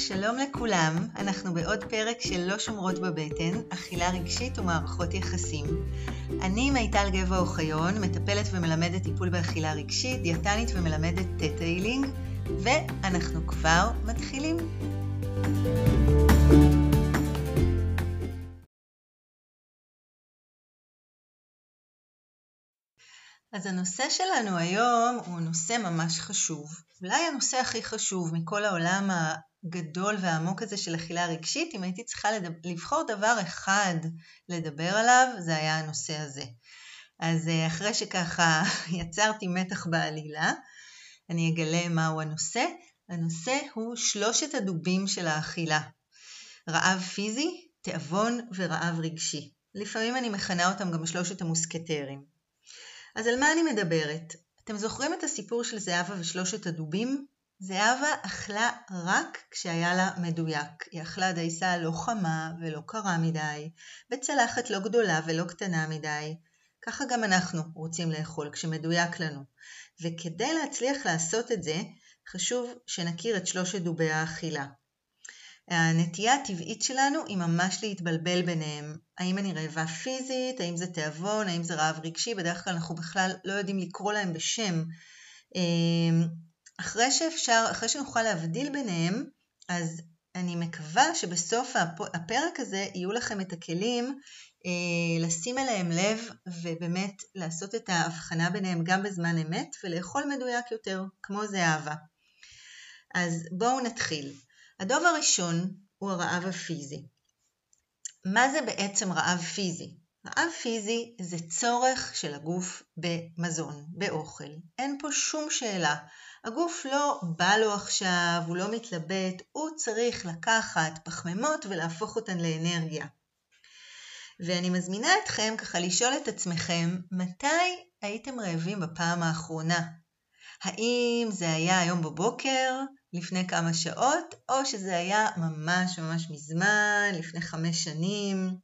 שלום לכולם. אנחנו בעוד פרק של לא שומרות בבטן, אכילה רגשית ומערכות יחסים. אני מיטל גבע אוחיון, מטפלת ומלמדת טיפול באכילה רגשית, דיאטנית ומלמדת theta healing, ואנחנו כבר מתחילים. אז הנושא שלנו היום הוא נושא ממש חשוב. אולי הנושא הכי חשוב מכל העולם הגדול והעמוק הזה של אכילה רגשית, אם הייתי צריכה לדבר, לבחור דבר אחד לדבר עליו, זה היה הנושא הזה. אז אה, אחרי שככה יצרתי מתח בעלילה, אני אגלה מהו הנושא. הנושא הוא שלושת הדובים של האכילה. רעב פיזי, תיאבון ורעב רגשי. לפעמים אני מכנה אותם גם שלושת המוסקטרים. אז על מה אני מדברת? אתם זוכרים את הסיפור של זהבה ושלושת הדובים? זהבה אכלה רק כשהיה לה מדויק. היא אכלה דייסה לא חמה ולא קרה מדי, בצלחת לא גדולה ולא קטנה מדי. ככה גם אנחנו רוצים לאכול כשמדויק לנו. וכדי להצליח לעשות את זה, חשוב שנכיר את שלושת דובי האכילה. הנטייה הטבעית שלנו היא ממש להתבלבל ביניהם. האם אני רעבה פיזית, האם זה תיאבון, האם זה רעב רגשי, בדרך כלל אנחנו בכלל לא יודעים לקרוא להם בשם. אמ, אחרי שאפשר, אחרי שנוכל להבדיל ביניהם, אז אני מקווה שבסוף הפרק הזה יהיו לכם את הכלים אה, לשים אליהם לב ובאמת לעשות את ההבחנה ביניהם גם בזמן אמת ולאכול מדויק יותר, כמו זה אהבה. אז בואו נתחיל. הדוב הראשון הוא הרעב הפיזי. מה זה בעצם רעב פיזי? רעב פיזי זה צורך של הגוף במזון, באוכל. אין פה שום שאלה. הגוף לא בא לו עכשיו, הוא לא מתלבט, הוא צריך לקחת פחמימות ולהפוך אותן לאנרגיה. ואני מזמינה אתכם ככה לשאול את עצמכם, מתי הייתם רעבים בפעם האחרונה? האם זה היה היום בבוקר, לפני כמה שעות, או שזה היה ממש ממש מזמן, לפני חמש שנים.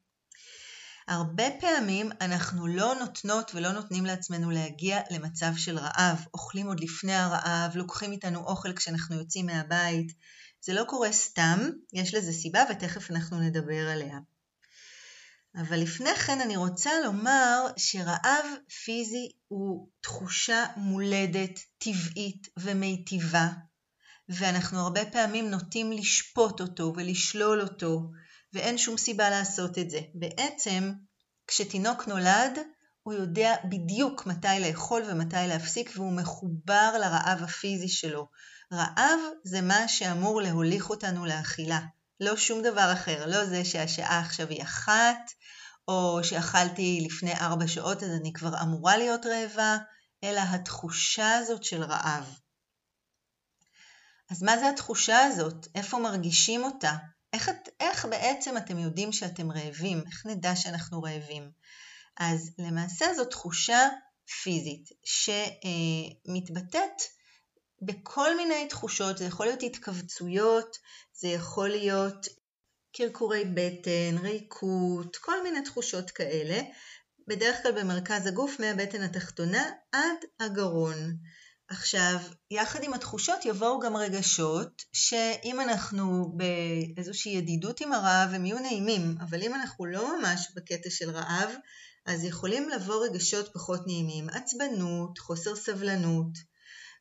הרבה פעמים אנחנו לא נותנות ולא נותנים לעצמנו להגיע למצב של רעב. אוכלים עוד לפני הרעב, לוקחים איתנו אוכל כשאנחנו יוצאים מהבית. זה לא קורה סתם, יש לזה סיבה ותכף אנחנו נדבר עליה. אבל לפני כן אני רוצה לומר שרעב פיזי הוא תחושה מולדת, טבעית ומיטיבה, ואנחנו הרבה פעמים נוטים לשפוט אותו ולשלול אותו, ואין שום סיבה לעשות את זה. בעצם, כשתינוק נולד, הוא יודע בדיוק מתי לאכול ומתי להפסיק, והוא מחובר לרעב הפיזי שלו. רעב זה מה שאמור להוליך אותנו לאכילה, לא שום דבר אחר, לא זה שהשעה עכשיו היא אחת, או שאכלתי לפני ארבע שעות אז אני כבר אמורה להיות רעבה, אלא התחושה הזאת של רעב. אז מה זה התחושה הזאת? איפה מרגישים אותה? איך, איך בעצם אתם יודעים שאתם רעבים? איך נדע שאנחנו רעבים? אז למעשה זו תחושה פיזית שמתבטאת בכל מיני תחושות, זה יכול להיות התכווצויות, זה יכול להיות קרקורי בטן, ריקות, כל מיני תחושות כאלה, בדרך כלל במרכז הגוף מהבטן התחתונה עד הגרון. עכשיו, יחד עם התחושות יבואו גם רגשות, שאם אנחנו באיזושהי ידידות עם הרעב הם יהיו נעימים, אבל אם אנחנו לא ממש בקטע של רעב, אז יכולים לבוא רגשות פחות נעימים, עצבנות, חוסר סבלנות,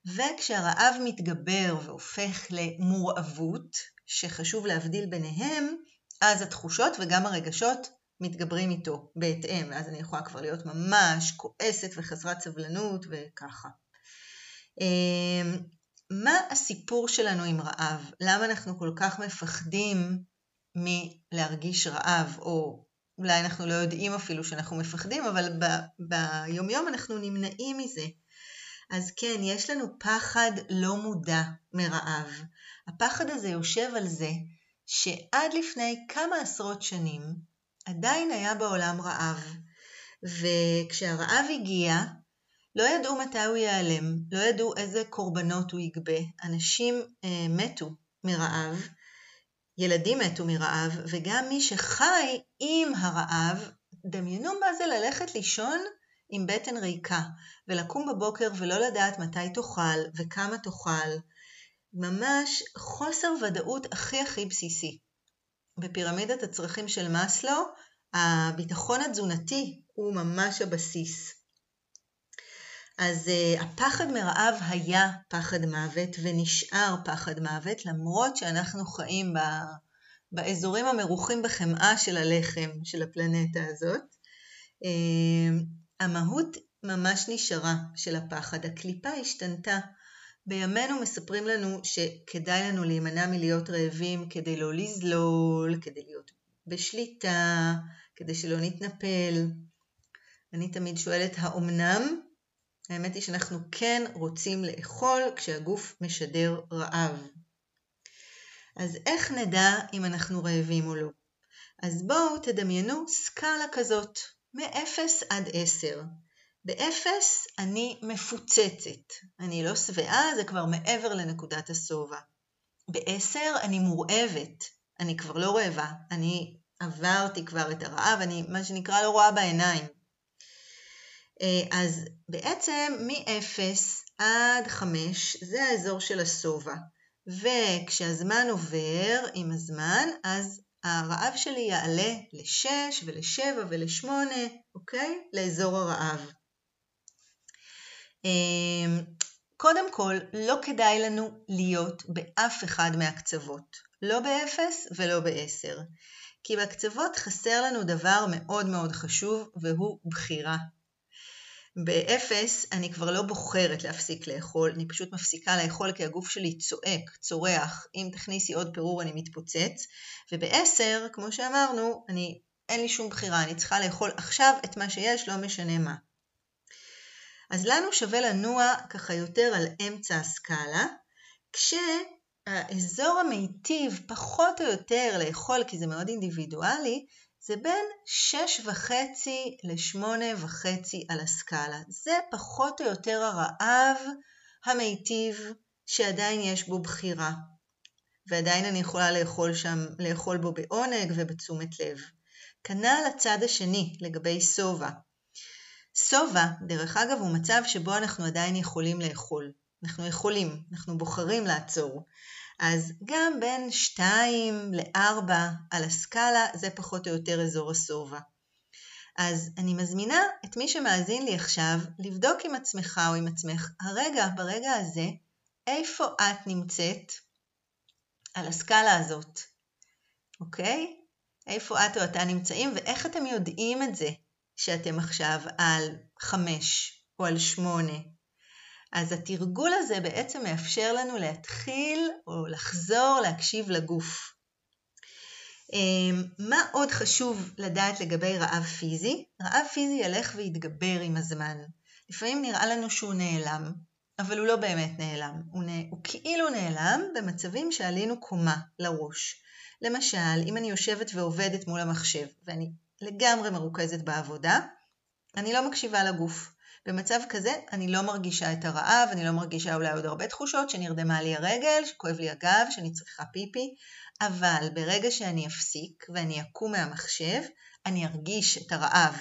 וכשהרעב מתגבר והופך למורעבות, שחשוב להבדיל ביניהם, אז התחושות וגם הרגשות מתגברים איתו בהתאם, ואז אני יכולה כבר להיות ממש כועסת וחסרת סבלנות וככה. אמ, מה הסיפור שלנו עם רעב? למה אנחנו כל כך מפחדים מלהרגיש רעב, או אולי אנחנו לא יודעים אפילו שאנחנו מפחדים, אבל ב- ביומיום אנחנו נמנעים מזה. אז כן, יש לנו פחד לא מודע מרעב. הפחד הזה יושב על זה שעד לפני כמה עשרות שנים עדיין היה בעולם רעב, וכשהרעב הגיע, לא ידעו מתי הוא ייעלם, לא ידעו איזה קורבנות הוא יגבה. אנשים אה, מתו מרעב, ילדים מתו מרעב, וגם מי שחי עם הרעב, דמיינו מה זה ללכת לישון עם בטן ריקה, ולקום בבוקר ולא לדעת מתי תאכל וכמה תאכל, ממש חוסר ודאות הכי הכי בסיסי. בפירמידת הצרכים של מאסלו, הביטחון התזונתי הוא ממש הבסיס. אז uh, הפחד מרעב היה פחד מוות ונשאר פחד מוות, למרות שאנחנו חיים ב, באזורים המרוחים בחמאה של הלחם של הפלנטה הזאת. Uh, המהות ממש נשארה של הפחד, הקליפה השתנתה. בימינו מספרים לנו שכדאי לנו להימנע מלהיות רעבים כדי לא לזלול, כדי להיות בשליטה, כדי שלא נתנפל. אני תמיד שואלת, האומנם? האמת היא שאנחנו כן רוצים לאכול כשהגוף משדר רעב. אז איך נדע אם אנחנו רעבים או לא? אז בואו תדמיינו סקאלה כזאת, מ-0 עד 10. ב-0 אני מפוצצת, אני לא שבעה, זה כבר מעבר לנקודת השובע. ב-10 אני מורעבת, אני כבר לא רעבה, אני עברתי כבר את הרעב, אני מה שנקרא לא רואה בעיניים. אה, אז בעצם מ-0 עד 5 זה האזור של השובע, וכשהזמן עובר עם הזמן, אז הרעב שלי יעלה ל-6 ול-7 ול-8, אוקיי? לאזור הרעב. אמ, קודם כל, לא כדאי לנו להיות באף אחד מהקצוות, לא ב-0 ולא ב-10, כי בקצוות חסר לנו דבר מאוד מאוד חשוב והוא בחירה. באפס אני כבר לא בוחרת להפסיק לאכול, אני פשוט מפסיקה לאכול כי הגוף שלי צועק, צורח, אם תכניסי עוד פירור אני מתפוצץ, ובעשר, כמו שאמרנו, אני, אין לי שום בחירה, אני צריכה לאכול עכשיו את מה שיש, לא משנה מה. אז לנו שווה לנוע ככה יותר על אמצע הסקאלה, כשהאזור המיטיב פחות או יותר לאכול, כי זה מאוד אינדיבידואלי, זה בין שש וחצי לשמונה וחצי על הסקאלה. זה פחות או יותר הרעב המיטיב שעדיין יש בו בחירה. ועדיין אני יכולה לאכול שם, לאכול בו בעונג ובתשומת לב. כנ"ל הצד השני לגבי שובע. שובע, דרך אגב, הוא מצב שבו אנחנו עדיין יכולים לאכול. אנחנו יכולים, אנחנו בוחרים לעצור. אז גם בין 2 ל-4 על הסקאלה זה פחות או יותר אזור השובע. אז אני מזמינה את מי שמאזין לי עכשיו לבדוק עם עצמך או עם עצמך, הרגע, ברגע הזה, איפה את נמצאת על הסקאלה הזאת, אוקיי? איפה את או אתה נמצאים ואיך אתם יודעים את זה שאתם עכשיו על 5 או על 8 אז התרגול הזה בעצם מאפשר לנו להתחיל או לחזור להקשיב לגוף. אמ, מה עוד חשוב לדעת לגבי רעב פיזי? רעב פיזי ילך ויתגבר עם הזמן. לפעמים נראה לנו שהוא נעלם, אבל הוא לא באמת נעלם. הוא, נ... הוא כאילו נעלם במצבים שעלינו קומה לראש. למשל, אם אני יושבת ועובדת מול המחשב, ואני לגמרי מרוכזת בעבודה, אני לא מקשיבה לגוף. במצב כזה אני לא מרגישה את הרעב, אני לא מרגישה אולי עוד הרבה תחושות, שנרדמה לי הרגל, שכואב לי הגב, שאני צריכה פיפי, אבל ברגע שאני אפסיק ואני אקום מהמחשב, אני ארגיש את הרעב,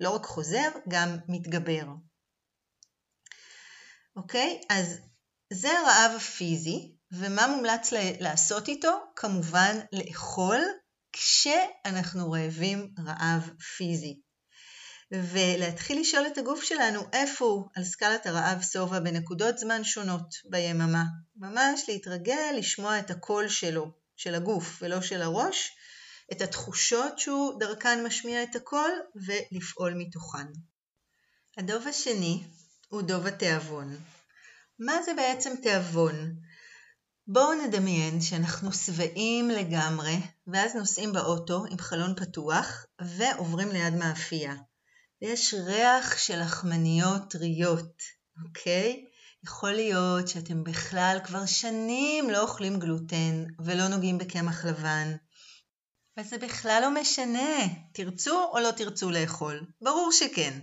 לא רק חוזר, גם מתגבר. אוקיי? אז זה הרעב הפיזי, ומה מומלץ לעשות איתו? כמובן לאכול כשאנחנו רעבים רעב פיזי. ולהתחיל לשאול את הגוף שלנו איפה הוא על סקלת הרעב שובע בנקודות זמן שונות ביממה. ממש להתרגל לשמוע את הקול שלו, של הגוף ולא של הראש, את התחושות שהוא דרכן משמיע את הקול ולפעול מתוכן. הדוב השני הוא דוב התיאבון. מה זה בעצם תיאבון? בואו נדמיין שאנחנו שבעים לגמרי, ואז נוסעים באוטו עם חלון פתוח ועוברים ליד מאפייה. ויש ריח של לחמניות טריות, אוקיי? יכול להיות שאתם בכלל כבר שנים לא אוכלים גלוטן ולא נוגעים בקמח לבן. וזה בכלל לא משנה, תרצו או לא תרצו לאכול. ברור שכן.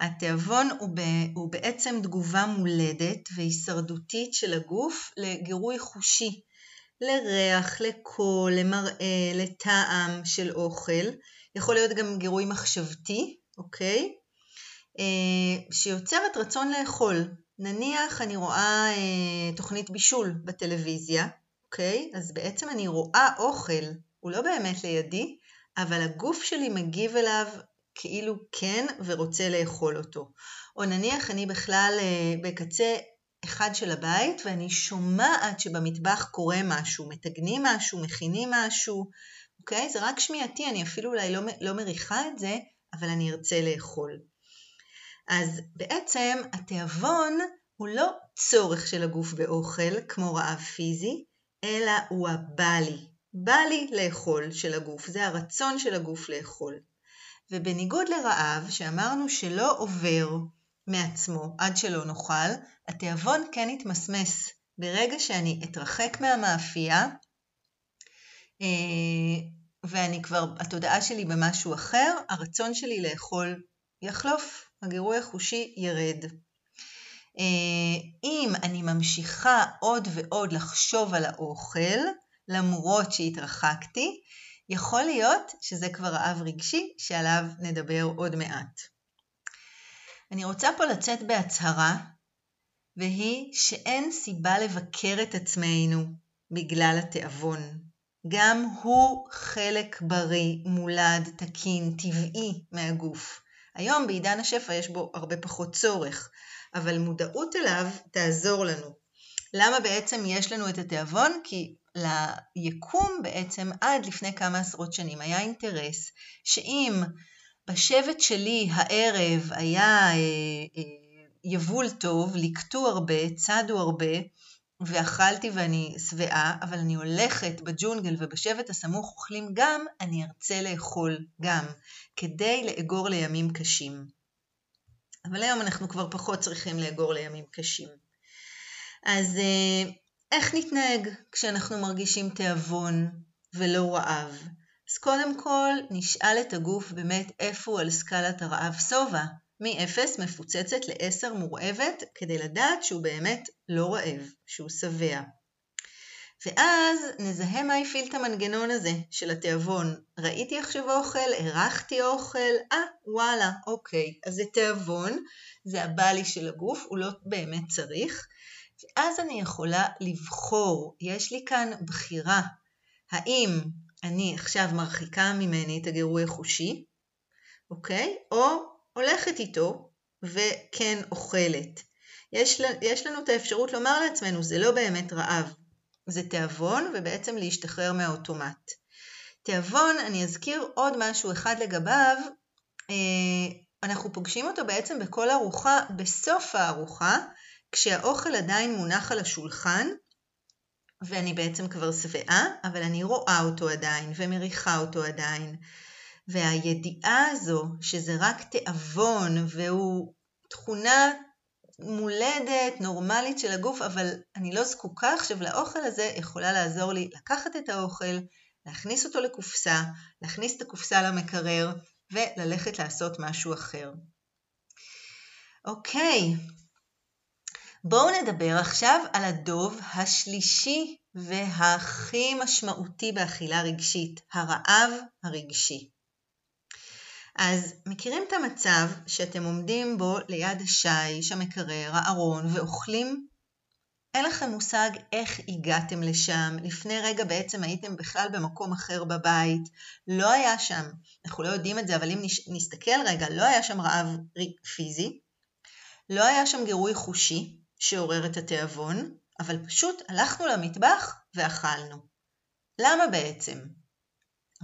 התיאבון הוא, ב, הוא בעצם תגובה מולדת והישרדותית של הגוף לגירוי חושי, לריח, לקול, למראה, לטעם של אוכל. יכול להיות גם גירוי מחשבתי, אוקיי? אה, שיוצרת רצון לאכול. נניח אני רואה אה, תוכנית בישול בטלוויזיה, אוקיי? אז בעצם אני רואה אוכל, הוא לא באמת לידי, אבל הגוף שלי מגיב אליו כאילו כן ורוצה לאכול אותו. או נניח אני בכלל אה, בקצה אחד של הבית ואני שומעת שבמטבח קורה משהו, מתגנים משהו, מכינים משהו, אוקיי? זה רק שמיעתי, אני אפילו אולי לא, לא מריחה את זה, אבל אני ארצה לאכול. אז בעצם התיאבון הוא לא צורך של הגוף באוכל, כמו רעב פיזי, אלא הוא הבא לי. בא לי לאכול של הגוף, זה הרצון של הגוף לאכול. ובניגוד לרעב, שאמרנו שלא עובר מעצמו עד שלא נאכל, התיאבון כן יתמסמס. ברגע שאני אתרחק מהמאפייה, אה, ואני כבר, התודעה שלי במשהו אחר, הרצון שלי לאכול יחלוף, הגירוי החושי ירד. אה, אם אני ממשיכה עוד ועוד לחשוב על האוכל, למרות שהתרחקתי, יכול להיות שזה כבר רעב רגשי שעליו נדבר עוד מעט. אני רוצה פה לצאת בהצהרה, והיא שאין סיבה לבקר את עצמנו בגלל התיאבון. גם הוא חלק בריא, מולד, תקין, טבעי מהגוף. היום בעידן השפע יש בו הרבה פחות צורך, אבל מודעות אליו תעזור לנו. למה בעצם יש לנו את התיאבון? כי ליקום בעצם עד לפני כמה עשרות שנים היה אינטרס שאם בשבט שלי הערב היה אה, אה, יבול טוב, ליקטו הרבה, צדו הרבה, ואכלתי ואני שבעה, אבל אני הולכת בג'ונגל ובשבט הסמוך אוכלים גם, אני ארצה לאכול גם, כדי לאגור לימים קשים. אבל היום אנחנו כבר פחות צריכים לאגור לימים קשים. אז אה, איך נתנהג כשאנחנו מרגישים תיאבון ולא רעב? אז קודם כל נשאל את הגוף באמת איפה הוא על סקלת הרעב שובע, מ-0 מפוצצת ל-10 מורעבת, כדי לדעת שהוא באמת לא רעב, שהוא שבע. ואז נזהה מה הפעיל את המנגנון הזה של התיאבון. ראיתי עכשיו אוכל, הרחתי אוכל, אה, וואלה, אוקיי. אז זה תיאבון, זה הבעלי של הגוף, הוא לא באמת צריך. ואז אני יכולה לבחור, יש לי כאן בחירה, האם אני עכשיו מרחיקה ממני את הגירוי החושי, אוקיי? או הולכת איתו וכן אוכלת. יש, יש לנו את האפשרות לומר לעצמנו, זה לא באמת רעב, זה תיאבון ובעצם להשתחרר מהאוטומט. תיאבון, אני אזכיר עוד משהו אחד לגביו, אה, אנחנו פוגשים אותו בעצם בכל ארוחה, בסוף הארוחה, כשהאוכל עדיין מונח על השולחן, ואני בעצם כבר שבעה, אבל אני רואה אותו עדיין ומריחה אותו עדיין. והידיעה הזו שזה רק תיאבון והוא תכונה מולדת, נורמלית של הגוף, אבל אני לא זקוקה עכשיו לאוכל הזה, יכולה לעזור לי לקחת את האוכל, להכניס אותו לקופסה, להכניס את הקופסה למקרר וללכת לעשות משהו אחר. אוקיי, בואו נדבר עכשיו על הדוב השלישי והכי משמעותי באכילה רגשית, הרעב הרגשי. אז מכירים את המצב שאתם עומדים בו ליד השיש, המקרר, הארון, ואוכלים? אין לכם מושג איך הגעתם לשם. לפני רגע בעצם הייתם בכלל במקום אחר בבית. לא היה שם, אנחנו לא יודעים את זה, אבל אם נסתכל רגע, לא היה שם רעב פיזי, לא היה שם גירוי חושי שעורר את התיאבון, אבל פשוט הלכנו למטבח ואכלנו. למה בעצם?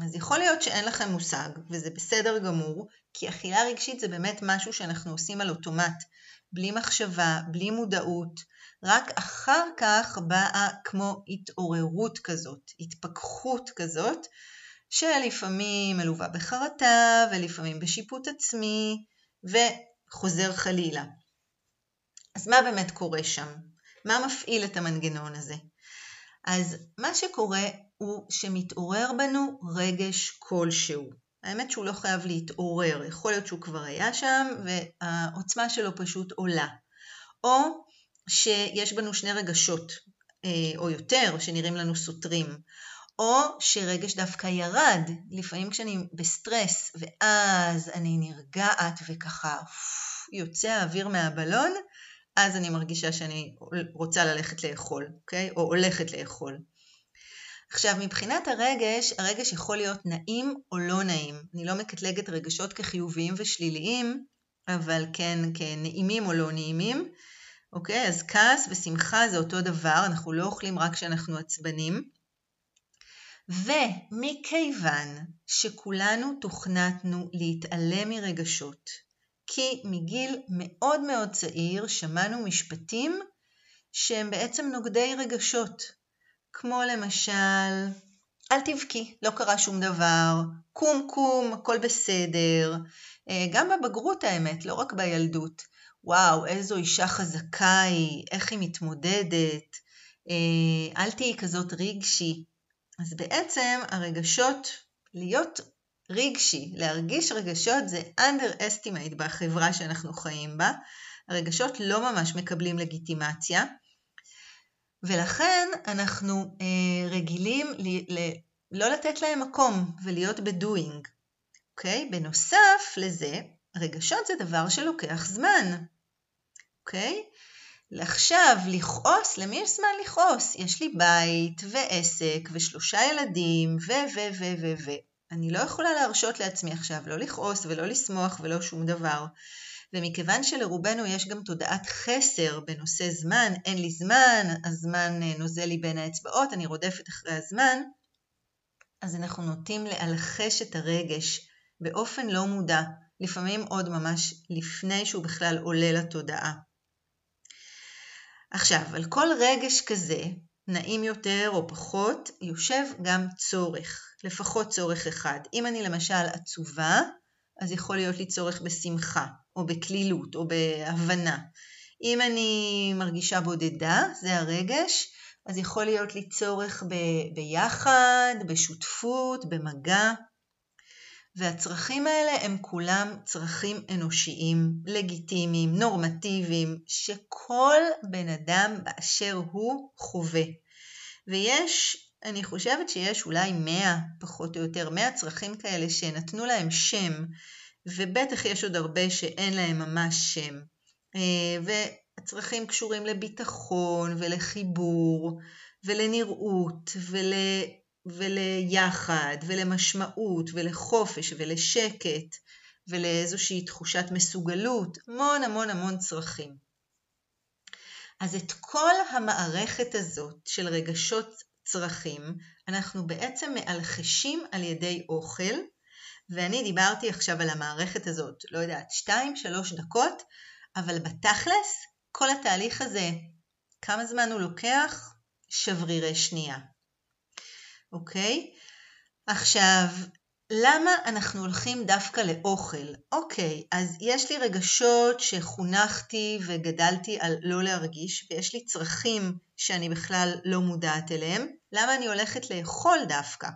אז יכול להיות שאין לכם מושג, וזה בסדר גמור, כי אכילה רגשית זה באמת משהו שאנחנו עושים על אוטומט, בלי מחשבה, בלי מודעות, רק אחר כך באה כמו התעוררות כזאת, התפכחות כזאת, שלפעמים מלווה בחרטה ולפעמים בשיפוט עצמי, וחוזר חלילה. אז מה באמת קורה שם? מה מפעיל את המנגנון הזה? אז מה שקורה הוא שמתעורר בנו רגש כלשהו. האמת שהוא לא חייב להתעורר, יכול להיות שהוא כבר היה שם והעוצמה שלו פשוט עולה. או שיש בנו שני רגשות, אה, או יותר, שנראים לנו סותרים. או שרגש דווקא ירד, לפעמים כשאני בסטרס ואז אני נרגעת וככה יוצא האוויר מהבלון, אז אני מרגישה שאני רוצה ללכת לאכול, אוקיי? או הולכת לאכול. עכשיו, מבחינת הרגש, הרגש יכול להיות נעים או לא נעים. אני לא מקטלגת רגשות כחיוביים ושליליים, אבל כן כנעימים או לא נעימים. אוקיי? אז כעס ושמחה זה אותו דבר, אנחנו לא אוכלים רק כשאנחנו עצבנים. ומכיוון שכולנו תוכנתנו להתעלם מרגשות, כי מגיל מאוד מאוד צעיר שמענו משפטים שהם בעצם נוגדי רגשות, כמו למשל, אל תבכי, לא קרה שום דבר, קום קום, הכל בסדר. אה, גם בבגרות האמת, לא רק בילדות. וואו, איזו אישה חזקה היא, איך היא מתמודדת, אה, אל תהיי כזאת רגשי. אז בעצם הרגשות, להיות רגשי, להרגיש רגשות זה underestimate בחברה שאנחנו חיים בה. הרגשות לא ממש מקבלים לגיטימציה, ולכן אנחנו אה, רגילים ל, ל, לא לתת להם מקום ולהיות בדואינג. אוקיי? בנוסף לזה, רגשות זה דבר שלוקח זמן. אוקיי? עכשיו, לכעוס, למי יש זמן לכעוס? יש לי בית ועסק ושלושה ילדים ו ו ו ו ו. אני לא יכולה להרשות לעצמי עכשיו לא לכעוס ולא לשמוח ולא שום דבר. ומכיוון שלרובנו יש גם תודעת חסר בנושא זמן, אין לי זמן, הזמן אה, נוזל לי בין האצבעות, אני רודפת אחרי הזמן, אז אנחנו נוטים לאלחש את הרגש באופן לא מודע, לפעמים עוד ממש לפני שהוא בכלל עולה לתודעה. עכשיו, על כל רגש כזה, נעים יותר או פחות, יושב גם צורך, לפחות צורך אחד. אם אני למשל עצובה, אז יכול להיות לי צורך בשמחה, או בקלילות, או בהבנה. אם אני מרגישה בודדה, זה הרגש, אז יכול להיות לי צורך ב- ביחד, בשותפות, במגע. והצרכים האלה הם כולם צרכים אנושיים, לגיטימיים, נורמטיביים, שכל בן אדם באשר הוא חווה. ויש, אני חושבת שיש אולי 100, פחות או יותר, 100 צרכים כאלה שנתנו להם שם, ובטח יש עוד הרבה שאין להם ממש שם. אה, והצרכים קשורים לביטחון ולחיבור ולנראות ול... וליחד ולמשמעות ולחופש ולשקט ולאיזושהי תחושת מסוגלות, המון המון המון צרכים. אז את כל המערכת הזאת של רגשות צרכים אנחנו בעצם מאלחשים על ידי אוכל, ואני דיברתי עכשיו על המערכת הזאת, לא יודעת, 2-3 דקות, אבל בתכלס כל התהליך הזה, כמה זמן הוא לוקח? שברירי שנייה. אוקיי? עכשיו, למה אנחנו הולכים דווקא לאוכל? אוקיי, אז יש לי רגשות שחונכתי וגדלתי על לא להרגיש, ויש לי צרכים שאני בכלל לא מודעת אליהם. למה אני הולכת לאכול דווקא?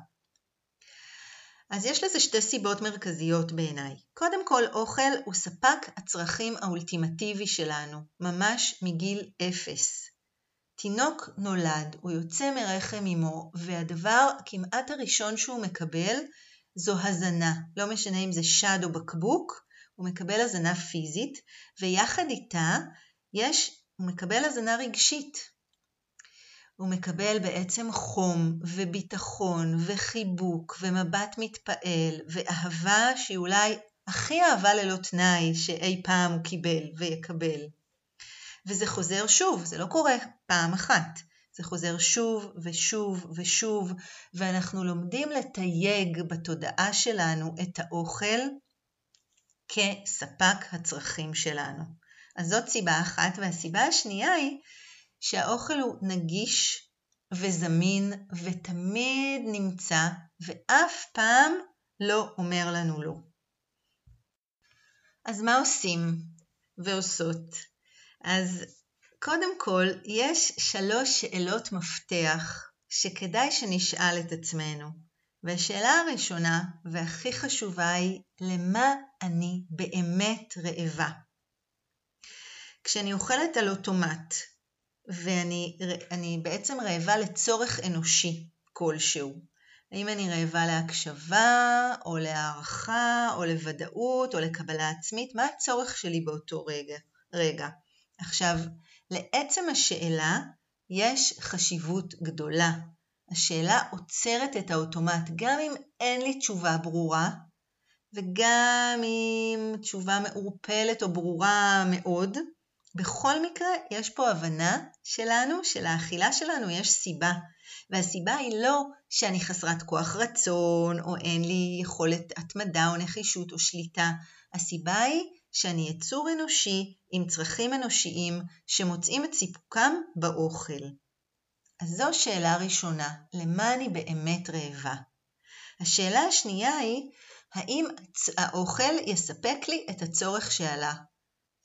אז יש לזה שתי סיבות מרכזיות בעיניי. קודם כל, אוכל הוא ספק הצרכים האולטימטיבי שלנו, ממש מגיל אפס. תינוק נולד, הוא יוצא מרחם אמו, והדבר כמעט הראשון שהוא מקבל זו הזנה. לא משנה אם זה שד או בקבוק, הוא מקבל הזנה פיזית, ויחד איתה יש, הוא מקבל הזנה רגשית. הוא מקבל בעצם חום וביטחון וחיבוק ומבט מתפעל ואהבה שהיא אולי הכי אהבה ללא תנאי שאי פעם הוא קיבל ויקבל. וזה חוזר שוב, זה לא קורה פעם אחת. זה חוזר שוב ושוב ושוב, ואנחנו לומדים לתייג בתודעה שלנו את האוכל כספק הצרכים שלנו. אז זאת סיבה אחת, והסיבה השנייה היא שהאוכל הוא נגיש וזמין ותמיד נמצא, ואף פעם לא אומר לנו לא. אז מה עושים ועושות? אז קודם כל, יש שלוש שאלות מפתח שכדאי שנשאל את עצמנו. והשאלה הראשונה והכי חשובה היא, למה אני באמת רעבה? כשאני אוכלת על אוטומט, ואני בעצם רעבה לצורך אנושי כלשהו, האם אני רעבה להקשבה, או להערכה, או לוודאות, או לקבלה עצמית? מה הצורך שלי באותו רגע? רגע. עכשיו, לעצם השאלה יש חשיבות גדולה. השאלה עוצרת את האוטומט, גם אם אין לי תשובה ברורה, וגם אם תשובה מעורפלת או ברורה מאוד, בכל מקרה יש פה הבנה שלנו, שלאכילה שלנו יש סיבה. והסיבה היא לא שאני חסרת כוח רצון, או אין לי יכולת התמדה או נחישות או שליטה. הסיבה היא שאני יצור אנושי עם צרכים אנושיים שמוצאים את סיפוקם באוכל. אז זו שאלה ראשונה, למה אני באמת רעבה? השאלה השנייה היא, האם האוכל יספק לי את הצורך שעלה?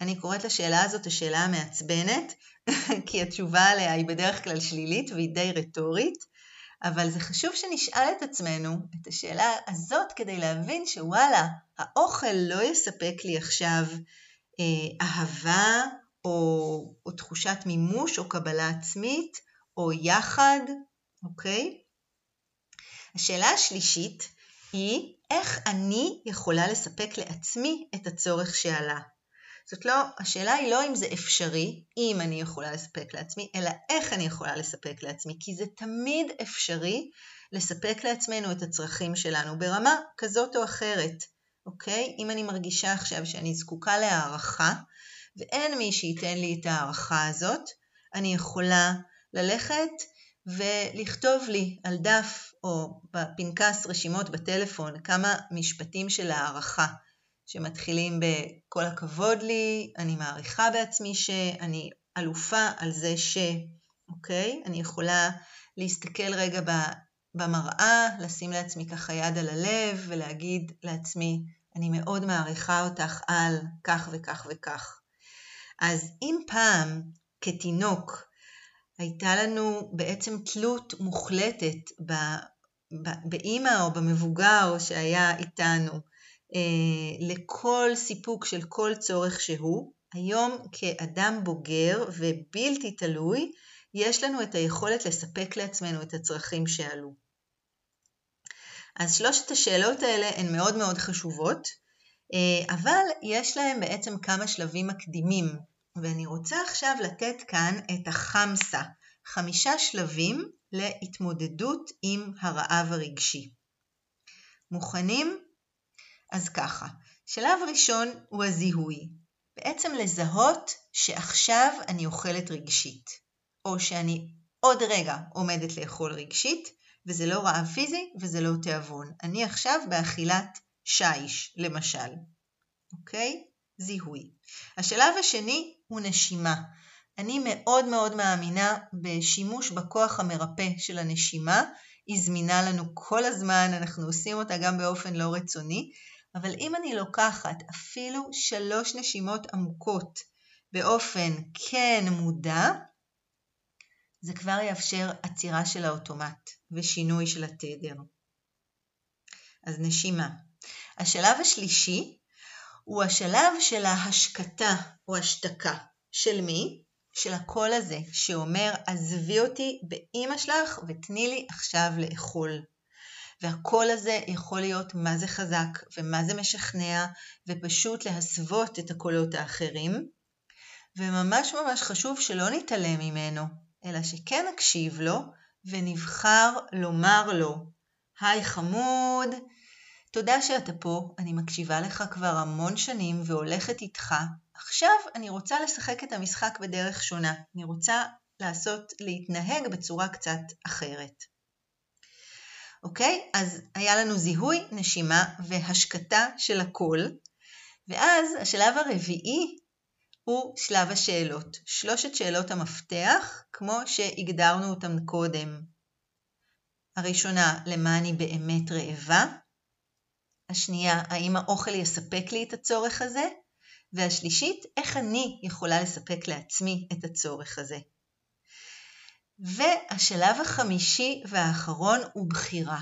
אני קוראת לשאלה הזאת השאלה המעצבנת, כי התשובה עליה היא בדרך כלל שלילית והיא די רטורית, אבל זה חשוב שנשאל את עצמנו את השאלה הזאת כדי להבין שוואלה, האוכל לא יספק לי עכשיו אה, אהבה או, או תחושת מימוש או קבלה עצמית או יחד, אוקיי? השאלה השלישית היא איך אני יכולה לספק לעצמי את הצורך שעלה. זאת לא, השאלה היא לא אם זה אפשרי, אם אני יכולה לספק לעצמי, אלא איך אני יכולה לספק לעצמי, כי זה תמיד אפשרי לספק לעצמנו את הצרכים שלנו ברמה כזאת או אחרת, אוקיי? אם אני מרגישה עכשיו שאני זקוקה להערכה, ואין מי שייתן לי את ההערכה הזאת, אני יכולה ללכת ולכתוב לי על דף או בפנקס רשימות בטלפון כמה משפטים של הערכה. שמתחילים בכל הכבוד לי, אני מעריכה בעצמי שאני אלופה על זה ש... אוקיי? אני יכולה להסתכל רגע במראה, לשים לעצמי ככה יד על הלב ולהגיד לעצמי, אני מאוד מעריכה אותך על כך וכך וכך. אז אם פעם כתינוק הייתה לנו בעצם תלות מוחלטת באימא או במבוגר שהיה איתנו, לכל סיפוק של כל צורך שהוא, היום כאדם בוגר ובלתי תלוי, יש לנו את היכולת לספק לעצמנו את הצרכים שעלו. אז שלושת השאלות האלה הן מאוד מאוד חשובות, אה, אבל יש להן בעצם כמה שלבים מקדימים, ואני רוצה עכשיו לתת כאן את החמסה, חמישה שלבים להתמודדות עם הרעב הרגשי. מוכנים? אז ככה, שלב ראשון הוא הזיהוי. בעצם לזהות שעכשיו אני אוכלת רגשית, או שאני עוד רגע עומדת לאכול רגשית, וזה לא רעב פיזי וזה לא תיאבון. אני עכשיו באכילת שיש, למשל. אוקיי? זיהוי. השלב השני הוא נשימה. אני מאוד מאוד מאמינה בשימוש בכוח המרפא של הנשימה. היא זמינה לנו כל הזמן, אנחנו עושים אותה גם באופן לא רצוני, אבל אם אני לוקחת אפילו שלוש נשימות עמוקות באופן כן מודע, זה כבר יאפשר עצירה של האוטומט ושינוי של התדר. אז נשימה. השלב השלישי הוא השלב של ההשקטה או השתקה. של מי? של הקול הזה שאומר עזבי אותי באימא שלך ותני לי עכשיו לאכול. והקול הזה יכול להיות מה זה חזק ומה זה משכנע, ופשוט להסוות את הקולות האחרים. וממש ממש חשוב שלא נתעלם ממנו, אלא שכן נקשיב לו ונבחר לומר לו, היי חמוד, תודה שאתה פה, אני מקשיבה לך כבר המון שנים והולכת איתך. עכשיו אני רוצה לשחק את המשחק בדרך שונה. אני רוצה לעשות, להתנהג בצורה קצת אחרת. אוקיי? אז היה לנו זיהוי, נשימה והשקטה של הקול, ואז השלב הרביעי הוא שלב השאלות. שלושת שאלות המפתח, כמו שהגדרנו אותם קודם. הראשונה, למה אני באמת רעבה? השנייה, האם האוכל יספק לי את הצורך הזה? והשלישית, איך אני יכולה לספק לעצמי את הצורך הזה? והשלב החמישי והאחרון הוא בחירה.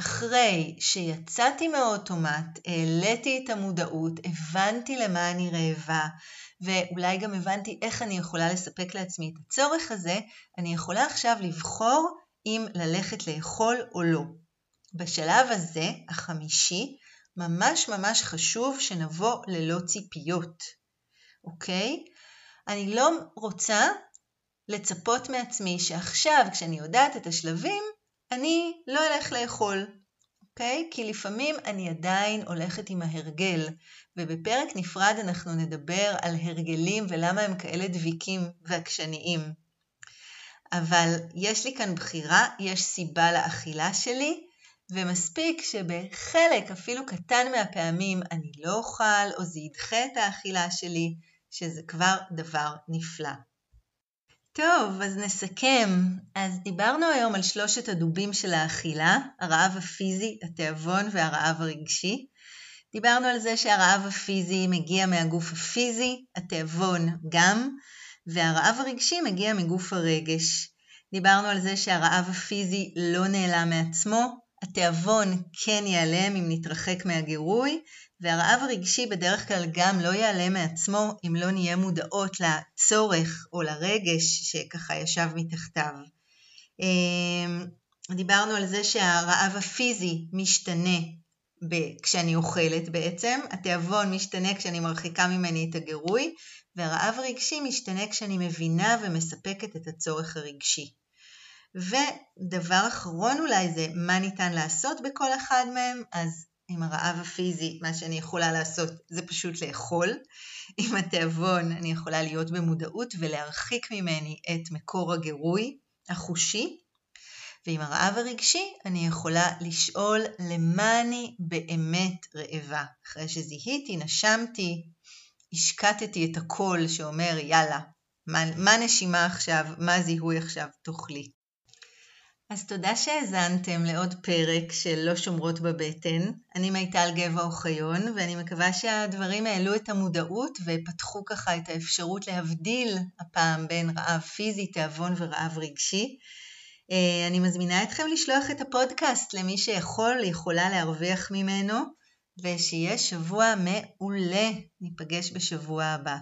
אחרי שיצאתי מהאוטומט, העליתי את המודעות, הבנתי למה אני רעבה, ואולי גם הבנתי איך אני יכולה לספק לעצמי את הצורך הזה, אני יכולה עכשיו לבחור אם ללכת לאכול או לא. בשלב הזה, החמישי, ממש ממש חשוב שנבוא ללא ציפיות, אוקיי? אני לא רוצה לצפות מעצמי שעכשיו, כשאני יודעת את השלבים, אני לא אלך לאכול, אוקיי? כי לפעמים אני עדיין הולכת עם ההרגל, ובפרק נפרד אנחנו נדבר על הרגלים ולמה הם כאלה דביקים ועקשניים. אבל יש לי כאן בחירה, יש סיבה לאכילה שלי, ומספיק שבחלק אפילו קטן מהפעמים אני לא אוכל או זה ידחה את האכילה שלי, שזה כבר דבר נפלא. טוב, אז נסכם. אז דיברנו היום על שלושת הדובים של האכילה, הרעב הפיזי, התיאבון והרעב הרגשי. דיברנו על זה שהרעב הפיזי מגיע מהגוף הפיזי, התיאבון גם, והרעב הרגשי מגיע מגוף הרגש. דיברנו על זה שהרעב הפיזי לא נעלם מעצמו, התיאבון כן ייעלם אם נתרחק מהגירוי, והרעב הרגשי בדרך כלל גם לא ייעלם מעצמו אם לא נהיה מודעות לצורך או לרגש שככה ישב מתחתיו. אמ, דיברנו על זה שהרעב הפיזי משתנה כשאני אוכלת בעצם, התיאבון משתנה כשאני מרחיקה ממני את הגירוי, והרעב הרגשי משתנה כשאני מבינה ומספקת את הצורך הרגשי. ודבר אחרון אולי זה מה ניתן לעשות בכל אחד מהם, אז עם הרעב הפיזי, מה שאני יכולה לעשות זה פשוט לאכול. עם התיאבון אני יכולה להיות במודעות ולהרחיק ממני את מקור הגירוי החושי. ועם הרעב הרגשי אני יכולה לשאול למה אני באמת רעבה. אחרי שזיהיתי, נשמתי, השקטתי את הקול שאומר יאללה, מה, מה נשימה עכשיו, מה זיהוי עכשיו, תאכלי. אז תודה שהאזנתם לעוד פרק של לא שומרות בבטן. אני מיטל גבע אוחיון, ואני מקווה שהדברים העלו את המודעות ופתחו ככה את האפשרות להבדיל הפעם בין רעב פיזי, תיאבון ורעב רגשי. אה, אני מזמינה אתכם לשלוח את הפודקאסט למי שיכול, יכולה להרוויח ממנו, ושיהיה שבוע מעולה. ניפגש בשבוע הבא.